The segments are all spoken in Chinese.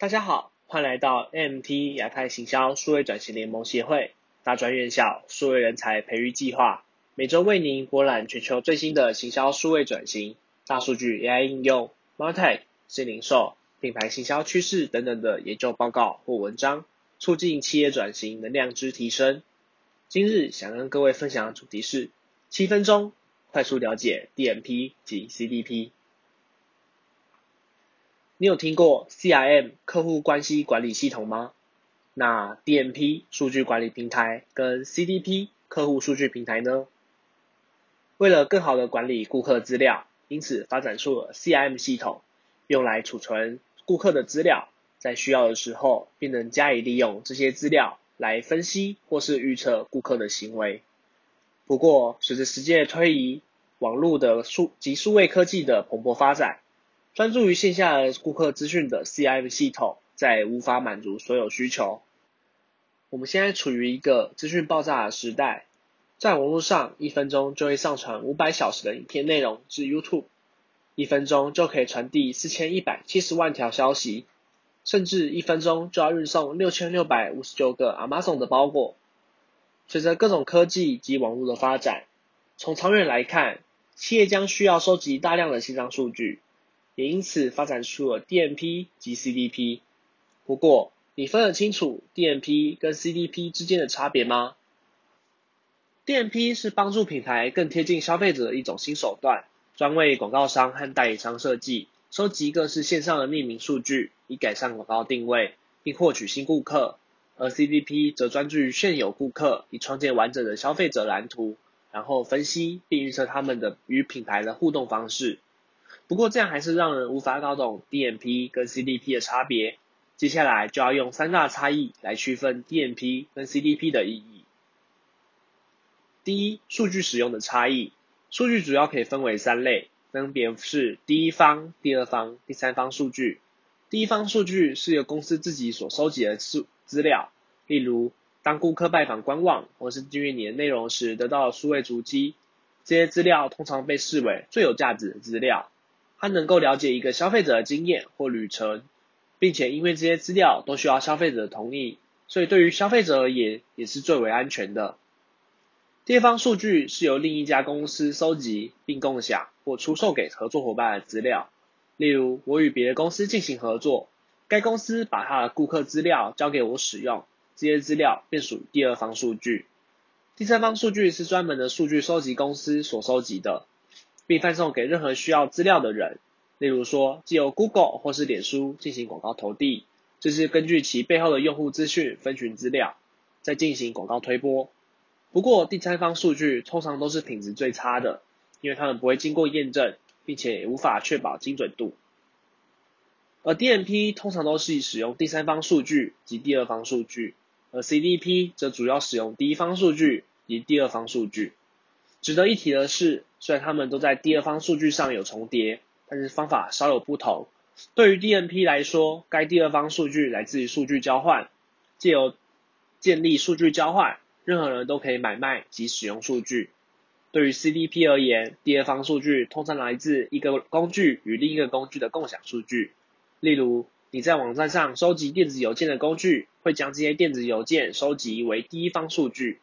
大家好，欢迎来到 MT 亚太行销数位转型联盟协会大专院校数位人才培育计划，每周为您播览全球最新的行销数位转型、大数据 AI 应用、MarTech、新零售、品牌行销趋势等等的研究报告或文章，促进企业转型能量之提升。今日想跟各位分享的主题是七分钟快速了解 DMP 及 CDP。你有听过 CRM 客户关系管理系统吗？那 DMP 数据管理平台跟 CDP 客户数据平台呢？为了更好的管理顾客资料，因此发展出了 CRM 系统，用来储存顾客的资料，在需要的时候便能加以利用这些资料。来分析或是预测顾客的行为。不过，随着时间的推移，网络的数及数位科技的蓬勃发展，专注于线下顾客资讯的 CRM 系统，再无法满足所有需求。我们现在处于一个资讯爆炸的时代，在网络上一分钟就会上传五百小时的影片内容至 YouTube，一分钟就可以传递四千一百七十万条消息。甚至一分钟就要运送六千六百五十九个 Amazon 的包裹。随着各种科技及网络的发展，从长远来看，企业将需要收集大量的线上数据，也因此发展出了 DMP 及 CDP。不过，你分得清楚 DMP 跟 CDP 之间的差别吗？DMP 是帮助品牌更贴近消费者的一种新手段，专为广告商和代理商设计。收集各式线上的匿名数据，以改善广告定位，并获取新顾客；而 CDP 则专注于现有顾客，以创建完整的消费者蓝图，然后分析并预测他们的与品牌的互动方式。不过这样还是让人无法搞懂 DMP 跟 CDP 的差别。接下来就要用三大差异来区分 DMP 跟 CDP 的意义。第一，数据使用的差异。数据主要可以分为三类。分别是第一方、第二方、第三方数据。第一方数据是由公司自己所收集的数资料，例如当顾客拜访官网或是订阅你的内容时得到的数位足迹。这些资料通常被视为最有价值的资料，它能够了解一个消费者的经验或旅程，并且因为这些资料都需要消费者的同意，所以对于消费者而言也是最为安全的。第二方数据是由另一家公司收集并共享或出售给合作伙伴的资料，例如我与别的公司进行合作，该公司把他的顾客资料交给我使用，这些资料便属于第二方数据。第三方数据是专门的数据收集公司所收集的，并贩送给任何需要资料的人，例如说借由 Google 或是脸书进行广告投递，这是根据其背后的用户资讯分群资料，再进行广告推播。不过，第三方数据通常都是品质最差的，因为他们不会经过验证，并且也无法确保精准度。而 DMP 通常都是使用第三方数据及第二方数据，而 CDP 则主要使用第一方数据及第二方数据。值得一提的是，虽然它们都在第二方数据上有重叠，但是方法稍有不同。对于 DMP 来说，该第二方数据来自于数据交换，借由建立数据交换。任何人都可以买卖及使用数据。对于 CDP 而言，第二方数据通常来自一个工具与另一个工具的共享数据。例如，你在网站上收集电子邮件的工具，会将这些电子邮件收集为第一方数据。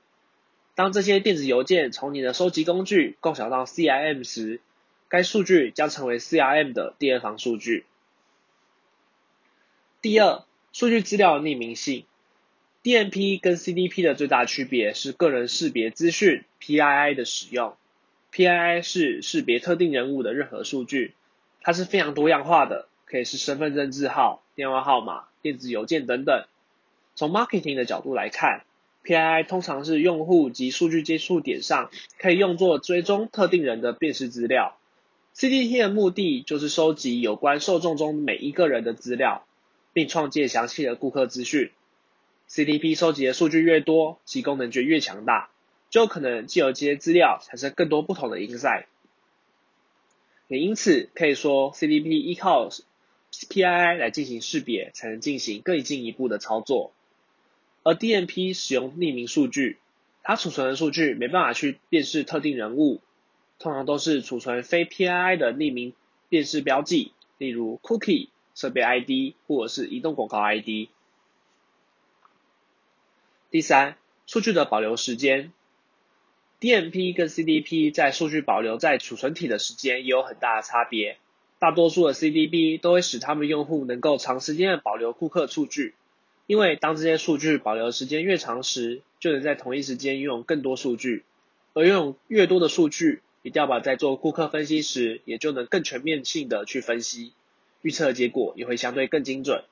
当这些电子邮件从你的收集工具共享到 CRM 时，该数据将成为 CRM 的第二方数据。第二，数据资料的匿名性。DMP 跟 CDP 的最大区别是个人识别资讯 PII 的使用。PII 是识别特定人物的任何数据，它是非常多样化的，可以是身份证字号、电话号码、电子邮件等等。从 marketing 的角度来看，PII 通常是用户及数据接触点上可以用作追踪特定人的辨识资料。CDP 的目的就是收集有关受众中每一个人的资料，并创建详细的顾客资讯。CDP 收集的数据越多，其功能就越强大，就可能借由这些资料产生更多不同的 insight。也因此可以说，CDP 依靠 PII 来进行识别，才能进行更进一步的操作。而 DMP 使用匿名数据，它储存的数据没办法去辨识特定人物，通常都是储存非 PII 的匿名辨识标记，例如 cookie、设备 ID 或者是移动广告 ID。第三，数据的保留时间，DMP 跟 CDP 在数据保留在储存体的时间也有很大的差别。大多数的 CDP 都会使他们用户能够长时间的保留顾客数据，因为当这些数据保留时间越长时，就能在同一时间拥有更多数据，而拥有越多的数据，以调保在做顾客分析时，也就能更全面性的去分析，预测结果也会相对更精准。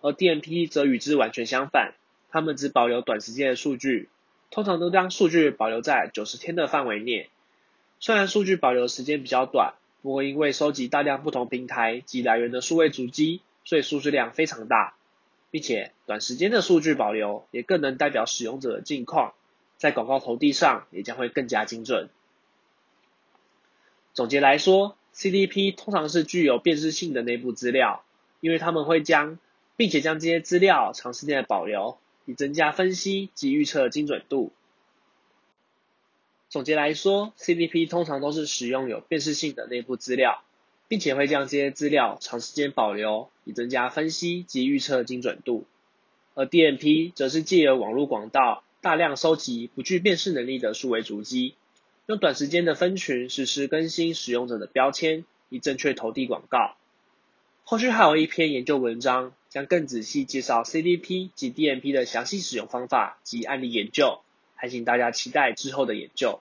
而 DMP 则与之完全相反，他们只保留短时间的数据，通常都将数据保留在九十天的范围内。虽然数据保留时间比较短。不过，因为收集大量不同平台及来源的数位足迹，所以数据量非常大，并且短时间的数据保留也更能代表使用者的近况，在广告投递上也将会更加精准。总结来说，CDP 通常是具有辨识性的内部资料，因为他们会将，并且将这些资料长时间的保留，以增加分析及预测的精准度。总结来说，CDP 通常都是使用有辨识性的内部资料，并且会将这些资料长时间保留，以增加分析及预测精准度。而 DMP 则是借由网络广道大量收集不具辨识能力的数位足迹，用短时间的分群实时更新使用者的标签，以正确投递广告。后续还有一篇研究文章，将更仔细介绍 CDP 及 DMP 的详细使用方法及案例研究。还请大家期待之后的研究。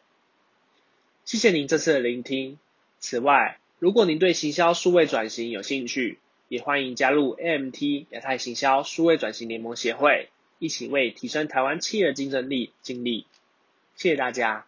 谢谢您这次的聆听。此外，如果您对行销数位转型有兴趣，也欢迎加入 AMT 亚太行销数位转型联盟协会，一起为提升台湾企业的竞争力尽力。谢谢大家。